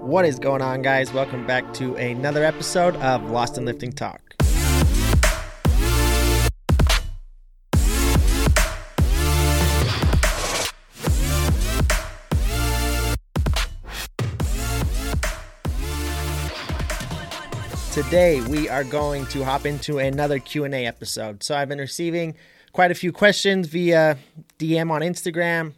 What is going on, guys? Welcome back to another episode of Lost in Lifting Talk. Today we are going to hop into another Q&A episode. So I've been receiving quite a few questions via DM on Instagram,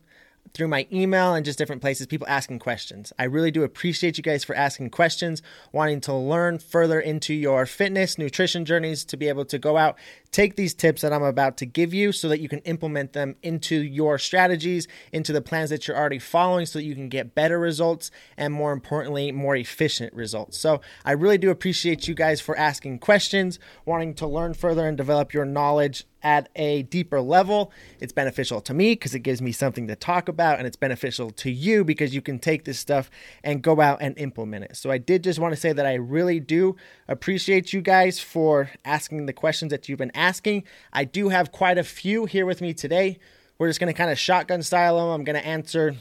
through my email and just different places, people asking questions. I really do appreciate you guys for asking questions, wanting to learn further into your fitness, nutrition journeys, to be able to go out, take these tips that I'm about to give you so that you can implement them into your strategies, into the plans that you're already following so that you can get better results and more importantly, more efficient results. So I really do appreciate you guys for asking questions, wanting to learn further and develop your knowledge at a deeper level. It's beneficial to me because it gives me something to talk about, and it's beneficial to you because you can take this stuff and go out and implement it. So, I did just want to say that I really do appreciate you guys for asking the questions that you've been asking. I do have quite a few here with me today. We're just going to kind of shotgun style them. I'm going to answer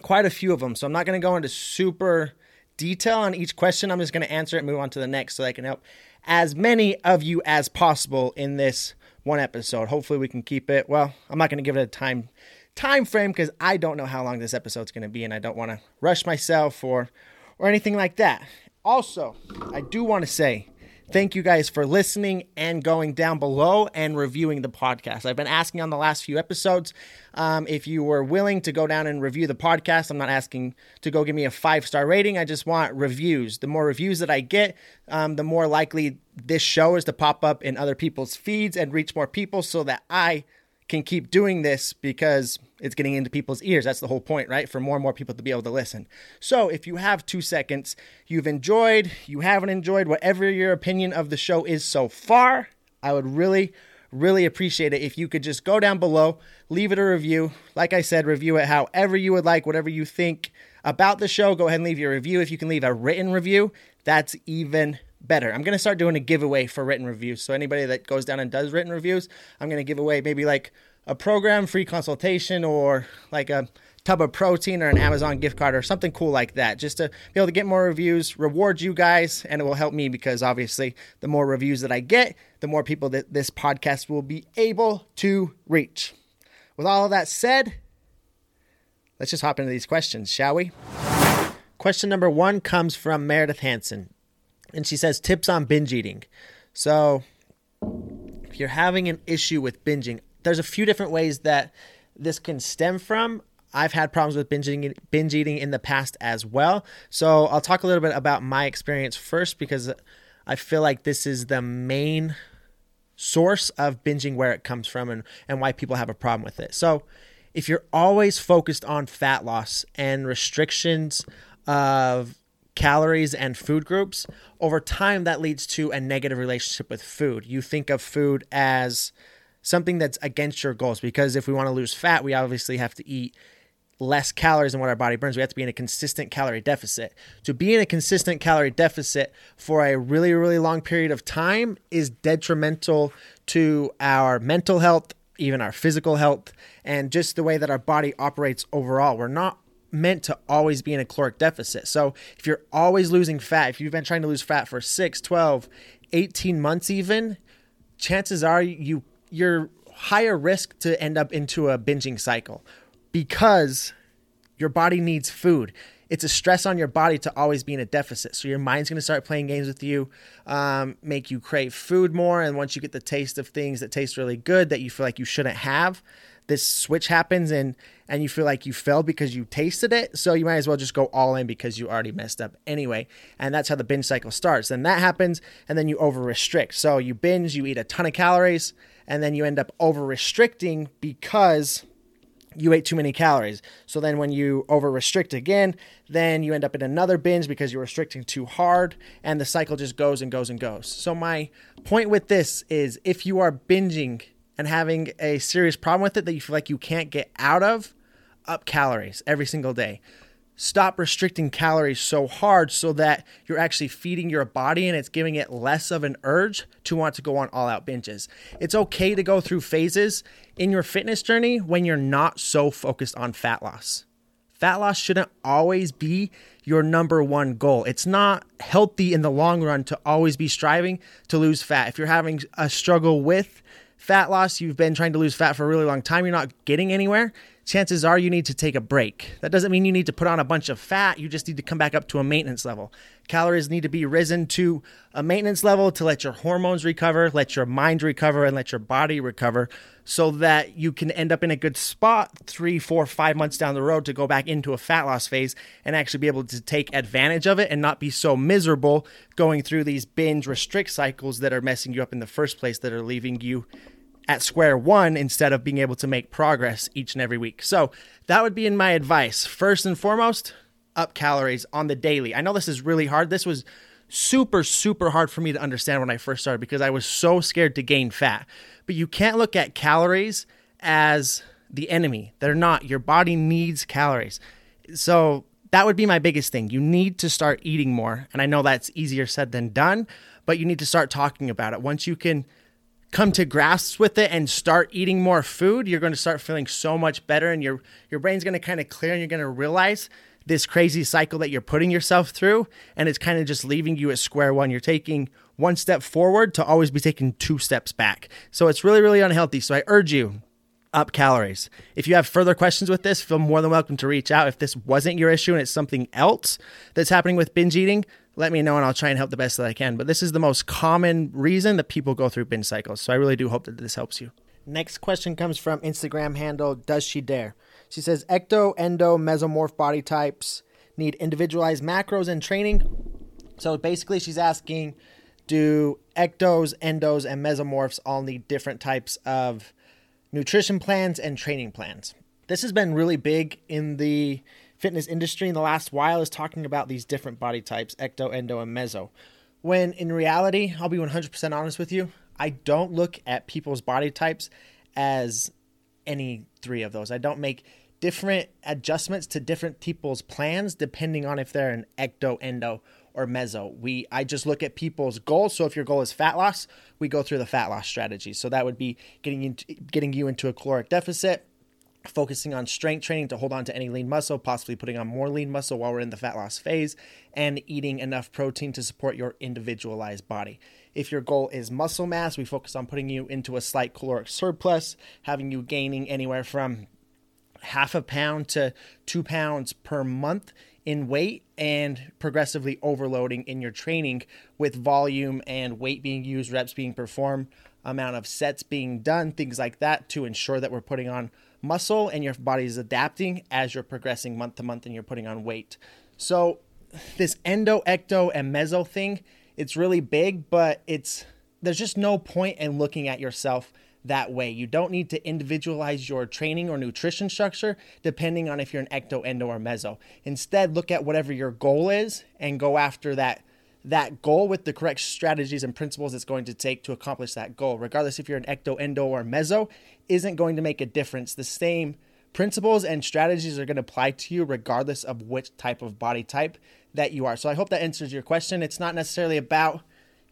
quite a few of them. So, I'm not going to go into super detail on each question. I'm just going to answer it and move on to the next so I can help as many of you as possible in this one episode. Hopefully we can keep it. Well, I'm not going to give it a time time frame because I don't know how long this episode's going to be and I don't want to rush myself or or anything like that. Also, I do want to say Thank you guys for listening and going down below and reviewing the podcast. I've been asking on the last few episodes um, if you were willing to go down and review the podcast. I'm not asking to go give me a five star rating. I just want reviews. The more reviews that I get, um, the more likely this show is to pop up in other people's feeds and reach more people so that I can keep doing this because it's getting into people's ears. That's the whole point, right? For more and more people to be able to listen. So if you have two seconds, you've enjoyed, you haven't enjoyed, whatever your opinion of the show is so far, I would really, really appreciate it if you could just go down below, leave it a review. Like I said, review it however you would like, whatever you think about the show. Go ahead and leave your review. If you can leave a written review, that's even better. I'm going to start doing a giveaway for written reviews. So anybody that goes down and does written reviews, I'm going to give away maybe like a program free consultation or like a tub of protein or an Amazon gift card or something cool like that just to be able to get more reviews, reward you guys, and it will help me because obviously the more reviews that I get, the more people that this podcast will be able to reach. With all of that said, let's just hop into these questions, shall we? Question number one comes from Meredith Hanson and she says tips on binge eating. So, if you're having an issue with binging, there's a few different ways that this can stem from. I've had problems with binging, binge eating in the past as well. So, I'll talk a little bit about my experience first because I feel like this is the main source of binging where it comes from and, and why people have a problem with it. So, if you're always focused on fat loss and restrictions of calories and food groups, over time that leads to a negative relationship with food. You think of food as something that's against your goals because if we want to lose fat, we obviously have to eat less calories than what our body burns. We have to be in a consistent calorie deficit. To be in a consistent calorie deficit for a really, really long period of time is detrimental to our mental health, even our physical health, and just the way that our body operates overall. We're not meant to always be in a caloric deficit. So if you're always losing fat, if you've been trying to lose fat for 6, 12, 18 months even, chances are you you're higher risk to end up into a binging cycle because your body needs food. It's a stress on your body to always be in a deficit. So your mind's going to start playing games with you, um, make you crave food more. And once you get the taste of things that taste really good that you feel like you shouldn't have, this switch happens and and you feel like you failed because you tasted it so you might as well just go all in because you already messed up anyway and that's how the binge cycle starts then that happens and then you over restrict so you binge you eat a ton of calories and then you end up over restricting because you ate too many calories. So then when you over restrict again, then you end up in another binge because you're restricting too hard and the cycle just goes and goes and goes. So my point with this is if you are binging and having a serious problem with it that you feel like you can't get out of, up calories every single day. Stop restricting calories so hard so that you're actually feeding your body and it's giving it less of an urge to want to go on all out binges. It's okay to go through phases in your fitness journey when you're not so focused on fat loss. fat loss shouldn't always be your number one goal. It's not healthy in the long run to always be striving to lose fat. If you're having a struggle with fat loss, you've been trying to lose fat for a really long time, you're not getting anywhere, chances are you need to take a break. That doesn't mean you need to put on a bunch of fat, you just need to come back up to a maintenance level. Calories need to be risen to a maintenance level to let your hormones recover, let your mind recover, and let your body recover so that you can end up in a good spot three, four, five months down the road to go back into a fat loss phase and actually be able to take advantage of it and not be so miserable going through these binge restrict cycles that are messing you up in the first place that are leaving you at square one instead of being able to make progress each and every week. So that would be in my advice. First and foremost, up calories on the daily. I know this is really hard. This was super, super hard for me to understand when I first started because I was so scared to gain fat. But you can't look at calories as the enemy. They're not. Your body needs calories. So that would be my biggest thing. You need to start eating more. And I know that's easier said than done, but you need to start talking about it. Once you can come to grasps with it and start eating more food, you're going to start feeling so much better and your your brain's going to kind of clear and you're going to realize this crazy cycle that you're putting yourself through and it's kind of just leaving you at square one. You're taking one step forward to always be taking two steps back. So it's really really unhealthy. So I urge you up calories. If you have further questions with this, feel more than welcome to reach out. If this wasn't your issue and it's something else that's happening with binge eating, let me know and I'll try and help the best that I can. But this is the most common reason that people go through binge cycles. So I really do hope that this helps you. Next question comes from Instagram handle Does She Dare? She says ecto, endo, mesomorph body types need individualized macros and training. So basically, she's asking do ectos, endos, and mesomorphs all need different types of nutrition plans and training plans? This has been really big in the fitness industry in the last while is talking about these different body types ecto, endo, and meso. When in reality, I'll be 100% honest with you, I don't look at people's body types as any three of those. I don't make different adjustments to different people's plans depending on if they're an ecto, endo, or meso. We I just look at people's goals. So if your goal is fat loss, we go through the fat loss strategy. So that would be getting you getting you into a caloric deficit, focusing on strength training to hold on to any lean muscle, possibly putting on more lean muscle while we're in the fat loss phase, and eating enough protein to support your individualized body. If your goal is muscle mass, we focus on putting you into a slight caloric surplus, having you gaining anywhere from half a pound to two pounds per month in weight and progressively overloading in your training with volume and weight being used, reps being performed, amount of sets being done, things like that to ensure that we're putting on muscle and your body is adapting as you're progressing month to month and you're putting on weight. So this endo, ecto, and meso thing, it's really big, but it's there's just no point in looking at yourself that way. You don't need to individualize your training or nutrition structure depending on if you're an ecto, endo, or meso. Instead, look at whatever your goal is and go after that that goal with the correct strategies and principles it's going to take to accomplish that goal. Regardless if you're an ecto, endo, or meso, isn't going to make a difference. The same principles and strategies are going to apply to you regardless of which type of body type that you are. So I hope that answers your question. It's not necessarily about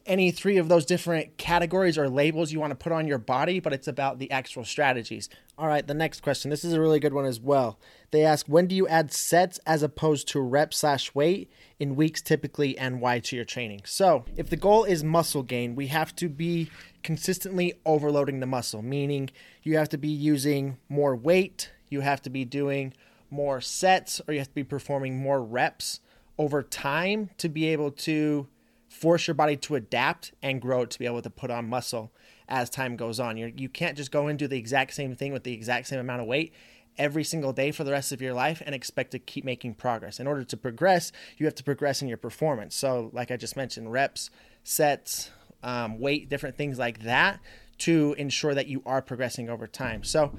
any three of those different categories or labels you want to put on your body, but it's about the actual strategies. All right, the next question. This is a really good one as well. They ask, when do you add sets as opposed to rep slash weight in weeks typically and why to your training? So, if the goal is muscle gain, we have to be consistently overloading the muscle, meaning you have to be using more weight, you have to be doing more sets, or you have to be performing more reps over time to be able to force your body to adapt and grow to be able to put on muscle as time goes on. You're, you can't just go and do the exact same thing with the exact same amount of weight every single day for the rest of your life and expect to keep making progress. In order to progress, you have to progress in your performance. So, like I just mentioned, reps, sets, um, weight, different things like that to ensure that you are progressing over time. So,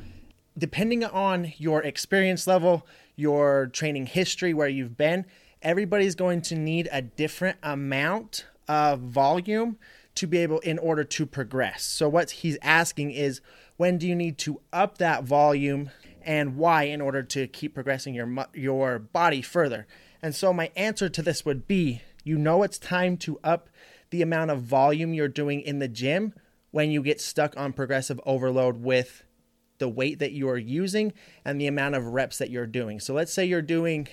depending on your experience level, your training history, where you've been, everybody's going to need a different amount of volume to be able in order to progress. So what he's asking is when do you need to up that volume and why in order to keep progressing your your body further. And so my answer to this would be you know it's time to up the amount of volume you're doing in the gym when you get stuck on progressive overload with the weight that you are using and the amount of reps that you're doing. So let's say you're doing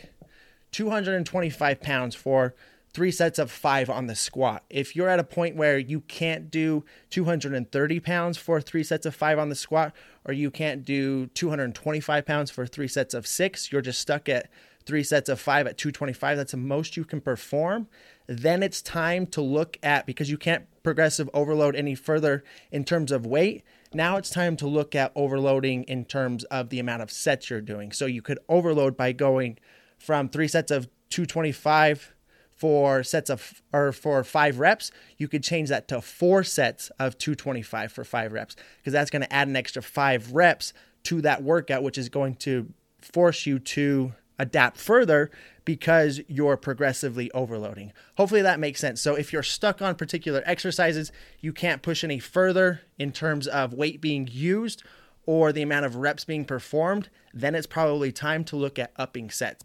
225 pounds for three sets of five on the squat. If you're at a point where you can't do 230 pounds for three sets of five on the squat, or you can't do 225 pounds for three sets of six, you're just stuck at three sets of five at 225. That's the most you can perform. Then it's time to look at, because you can't progressive overload any further in terms of weight. Now it's time to look at overloading in terms of the amount of sets you're doing. So you could overload by going from three sets of 225 for sets of or for five reps, you could change that to four sets of 225 for five reps because that's going to add an extra five reps to that workout, which is going to force you to adapt further because you're progressively overloading. Hopefully that makes sense. So if you're stuck on particular exercises, you can't push any further in terms of weight being used or the amount of reps being performed, then it's probably time to look at upping sets.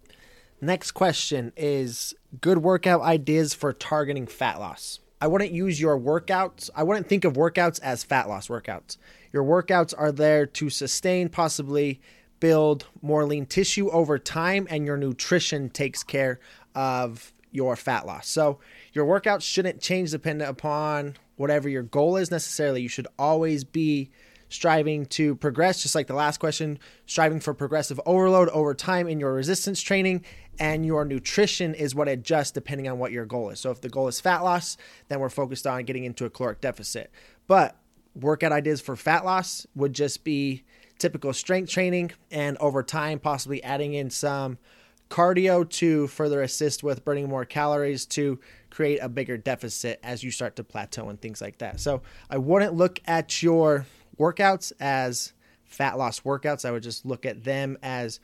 Next question is good workout ideas for targeting fat loss. I wouldn't use your workouts. I wouldn't think of workouts as fat loss workouts. Your workouts are there to sustain, possibly build more lean tissue over time, and your nutrition takes care of your fat loss. So, your workouts shouldn't change dependent upon whatever your goal is necessarily. You should always be striving to progress, just like the last question, striving for progressive overload over time in your resistance training. And your nutrition is what adjusts depending on what your goal is. So if the goal is fat loss, then we're focused on getting into a caloric deficit. But workout ideas for fat loss would just be typical strength training and over time, possibly adding in some cardio to further assist with burning more calories to create a bigger deficit as you start to plateau and things like that. So I wouldn't look at your workouts as fat loss workouts. I would just look at them as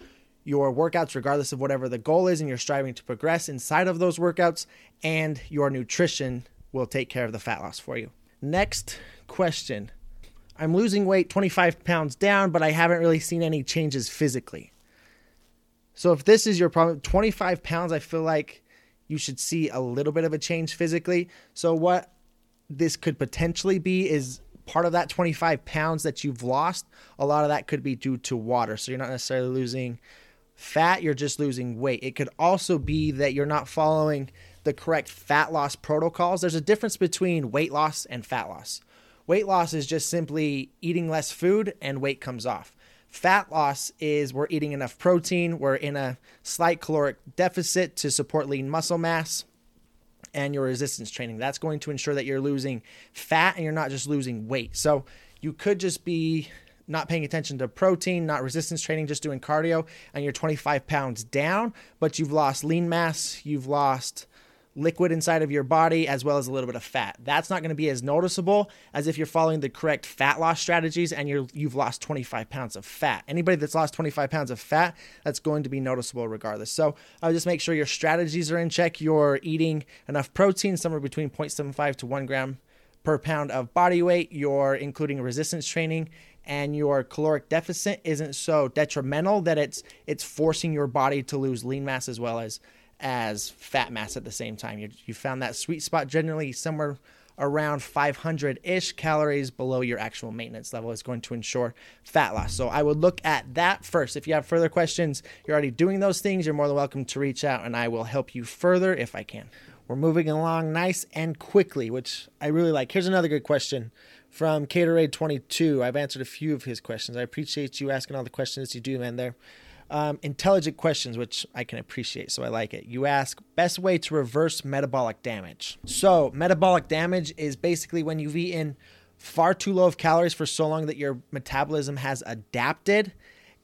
your workouts, regardless of whatever the goal is, and you're striving to progress inside of those workouts, and your nutrition will take care of the fat loss for you. Next question I'm losing weight 25 pounds down, but I haven't really seen any changes physically. So, if this is your problem, 25 pounds, I feel like you should see a little bit of a change physically. So, what this could potentially be is part of that 25 pounds that you've lost, a lot of that could be due to water. So you're not necessarily losing fat, you're just losing weight. It could also be that you're not following the correct fat loss protocols. There's a difference between weight loss and fat loss. Weight loss is just simply eating less food and weight comes off. Fat loss is we're eating enough protein, we're in a slight caloric deficit to support lean muscle mass and your resistance training. That's going to ensure that you're losing fat and you're not just losing weight. So you could just be not paying attention to protein, not resistance training, just doing cardio, and you're 25 pounds down, but you've lost lean mass, you've lost liquid inside of your body as well as a little bit of fat. That's not going to be as noticeable as if you're following the correct fat loss strategies and you're you've lost 25 pounds of fat. Anybody that's lost 25 pounds of fat, that's going to be noticeable regardless. So I would just make sure your strategies are in check. You're eating enough protein, somewhere between 0.75 to 1 gram per pound of body weight. You're including resistance training and your caloric deficit isn't so detrimental that it's it's forcing your body to lose lean mass as well as as fat mass at the same time. You, you found that sweet spot generally somewhere around 500 ish calories below your actual maintenance level is going to ensure fat loss. So I would look at that first. If you have further questions, you're already doing those things, you're more than welcome to reach out and I will help you further if I can. We're moving along nice and quickly, which I really like. Here's another good question from Caterade 22. I've answered a few of his questions. I appreciate you asking all the questions you do, man. There um, intelligent questions, which I can appreciate, so I like it. You ask, best way to reverse metabolic damage. So, metabolic damage is basically when you've eaten far too low of calories for so long that your metabolism has adapted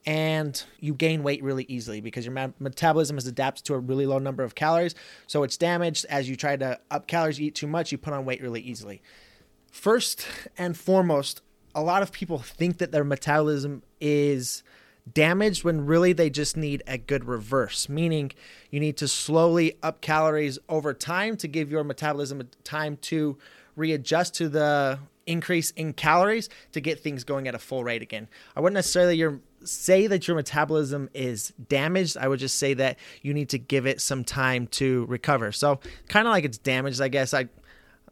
and you gain weight really easily because your metabolism has adapted to a really low number of calories. So it's damaged as you try to up calories, eat too much, you put on weight really easily. First and foremost, a lot of people think that their metabolism is damaged when really they just need a good reverse, meaning you need to slowly up calories over time to give your metabolism time to readjust to the increase in calories to get things going at a full rate again. I wouldn't necessarily your, say that your metabolism is damaged. I would just say that you need to give it some time to recover. So, kind of like it's damaged, I guess. I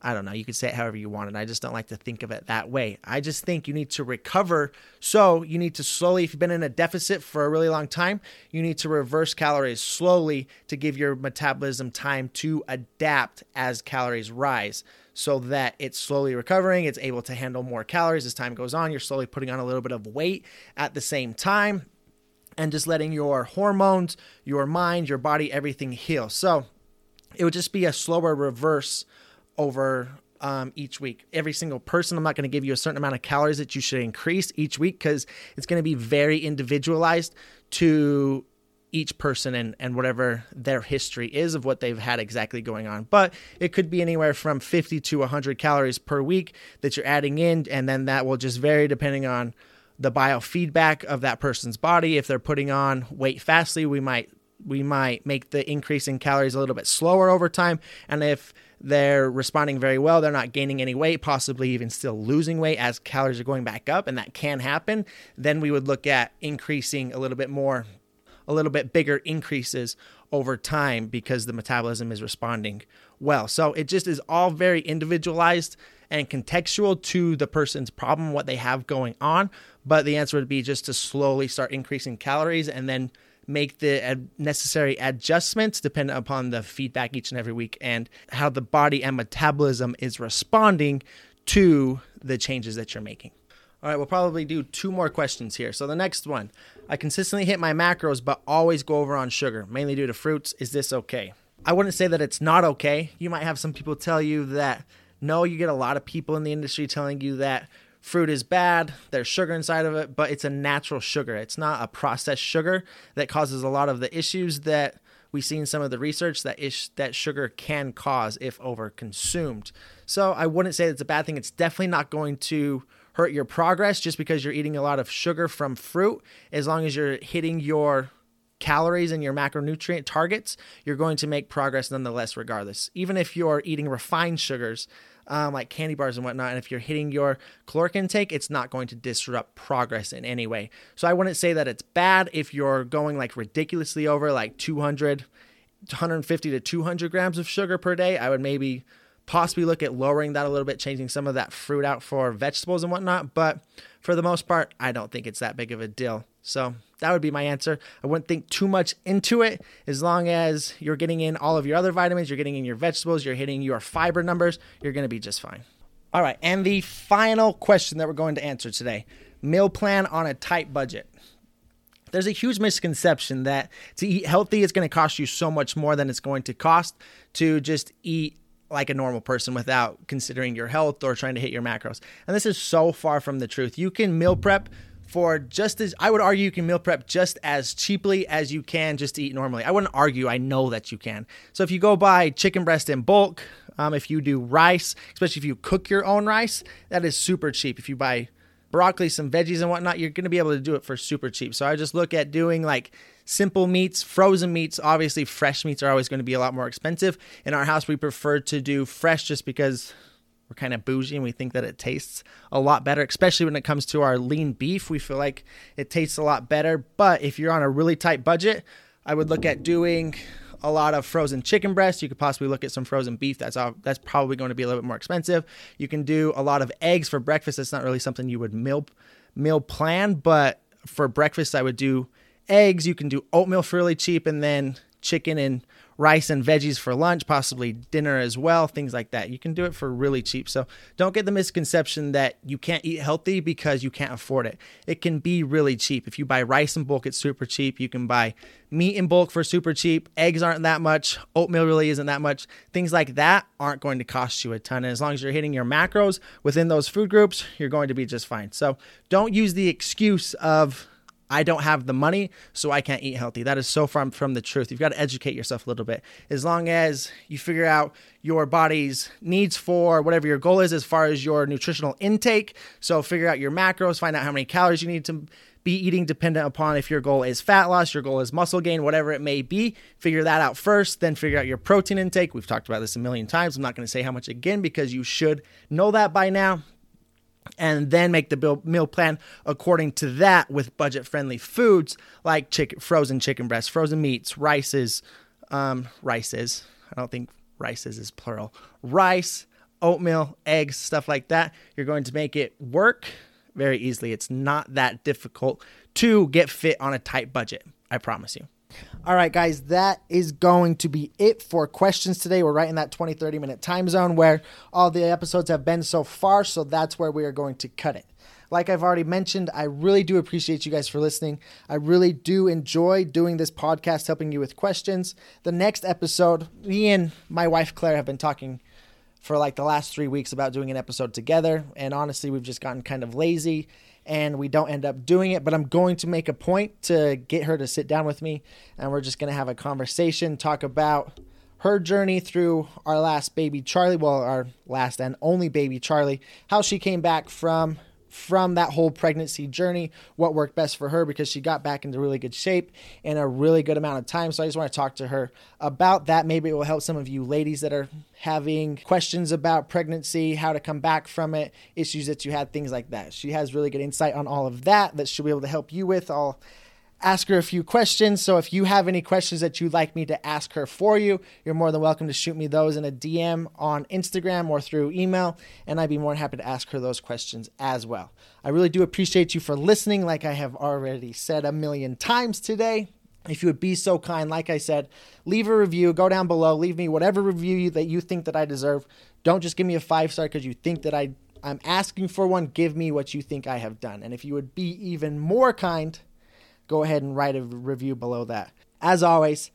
I don't know. You could say it however you want, and I just don't like to think of it that way. I just think you need to recover. So you need to slowly, if you've been in a deficit for a really long time, you need to reverse calories slowly to give your metabolism time to adapt as calories rise so that it's slowly recovering. It's able to handle more calories as time goes on. You're slowly putting on a little bit of weight at the same time and just letting your hormones, your mind, your body, everything heal. So it would just be a slower reverse over um, each week. Every single person, I'm not going to give you a certain amount of calories that you should increase each week because it's going to be very individualized to each person and, and whatever their history is of what they've had exactly going on. But it could be anywhere from 50 to 100 calories per week that you're adding in, and then that will just vary depending on the biofeedback of that person's body. If they're putting on weight fastly, we might we might make the increase in calories a little bit slower over time. And if they're responding very well, they're not gaining any weight, possibly even still losing weight as calories are going back up, and that can happen, then we would look at increasing a little bit more, a little bit bigger increases over time because the metabolism is responding well. So it just is all very individualized and contextual to the person's problem, what they have going on. But the answer would be just to slowly start increasing calories and then make the necessary adjustments dependent upon the feedback each and every week and how the body and metabolism is responding to the changes that you're making. All right, we'll probably do two more questions here. So the next one, I consistently hit my macros but always go over on sugar, mainly due to fruits. Is this okay? I wouldn't say that it's not okay. You might have some people tell you that no, you get a lot of people in the industry telling you that fruit is bad, there's sugar inside of it, but it's a natural sugar. It's not a processed sugar that causes a lot of the issues that we see in some of the research that ish, that sugar can cause if overconsumed. So I wouldn't say it's a bad thing. It's definitely not going to hurt your progress just because you're eating a lot of sugar from fruit. As long as you're hitting your calories and your macronutrient targets, you're going to make progress nonetheless, regardless. Even if you're eating refined sugars, um, like candy bars and whatnot. And if you're hitting your caloric intake, it's not going to disrupt progress in any way. So I wouldn't say that it's bad if you're going like ridiculously over like 200, 150 to 200 grams of sugar per day. I would maybe possibly look at lowering that a little bit, changing some of that fruit out for vegetables and whatnot. But for the most part, I don't think it's that big of a deal. So that would be my answer. I wouldn't think too much into it as long as you're getting in all of your other vitamins, you're getting in your vegetables, you're hitting your fiber numbers, you're going to be just fine. All right, and the final question that we're going to answer today meal plan on a tight budget. There's a huge misconception that to eat healthy is going to cost you so much more than it's going to cost to just eat like a normal person without considering your health or trying to hit your macros. And this is so far from the truth. You can meal prep for just as I would argue you can meal prep just as cheaply as you can just to eat normally. I wouldn't argue, I know that you can. So if you go buy chicken breast in bulk, um, if you do rice, especially if you cook your own rice, that is super cheap. If you buy broccoli, some veggies and whatnot, you're going to be able to do it for super cheap. So I just look at doing like simple meats, frozen meats. Obviously, fresh meats are always going to be a lot more expensive. In our house, we prefer to do fresh just because we're kind of bougie and we think that it tastes a lot better, especially when it comes to our lean beef. We feel like it tastes a lot better. But if you're on a really tight budget, I would look at doing a lot of frozen chicken breast. You could possibly look at some frozen beef. That's all, that's probably going to be a little bit more expensive. You can do a lot of eggs for breakfast. That's not really something you would meal meal plan, but for breakfast I would do eggs. You can do oatmeal really cheap, and then chicken and rice and veggies for lunch, possibly dinner as well, things like that. You can do it for really cheap. So don't get the misconception that you can't eat healthy because you can't afford it. It can be really cheap. If you buy rice in bulk, it's super cheap. You can buy meat in bulk for super cheap. Eggs aren't that much. Oatmeal really isn't that much. Things like that aren't going to cost you a ton. And as long as you're hitting your macros within those food groups, you're going to be just fine. So don't use the excuse of, I don't have the money, so I can't eat healthy. That is so far from the truth. You've got to educate yourself a little bit. As long as you figure out your body's needs for whatever your goal is as far as your nutritional intake, so figure out your macros, find out how many calories you need to be eating dependent upon if your goal is fat loss, your goal is muscle gain, whatever it may be. Figure that out first, then figure out your protein intake. We've talked about this a million times. I'm not going to say how much again because you should know that by now and then make the meal plan according to that with budget friendly foods like chicken, frozen chicken breasts, frozen meats, rices, um, rices. I don't think rices is plural. Rice, oatmeal, eggs, stuff like that. You're going to make it work very easily. It's not that difficult to get fit on a tight budget. I promise you. All right, guys, that is going to be it for questions today. We're right in that 20, 30 minute time zone where all the episodes have been so far. So that's where we are going to cut it. Like I've already mentioned, I really do appreciate you guys for listening. I really do enjoy doing this podcast, helping you with questions. The next episode, me and my wife Claire have been talking for like the last three weeks about doing an episode together. And honestly, we've just gotten kind of lazy and we don't end up doing it. But I'm going to make a point to get her to sit down with me and we're just going to have a conversation, talk about her journey through our last baby Charlie, well, our last and only baby Charlie, how she came back from from that whole pregnancy journey, what worked best for her because she got back into really good shape in a really good amount of time. So I just want to talk to her about that. Maybe it will help some of you ladies that are having questions about pregnancy, how to come back from it, issues that you had, things like that. She has really good insight on all of that that she'll be able to help you with. I'll ask her a few questions. So if you have any questions that you'd like me to ask her for you, you're more than welcome to shoot me those in a DM on Instagram or through email, and I'd be more than happy to ask her those questions as well. I really do appreciate you for listening, like I have already said a million times today. If you would be so kind, like I said, leave a review, go down below, leave me whatever review that you think that I deserve. Don't just give me a five star because you think that I I'm asking for one. Give me what you think I have done. And if you would be even more kind, go ahead and write a review below that. As always,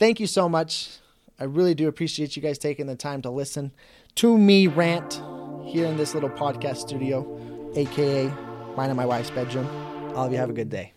thank you so much. I really do appreciate you guys taking the time to listen to me rant here in this little podcast studio, aka mine and my wife's bedroom. All of you have a good day.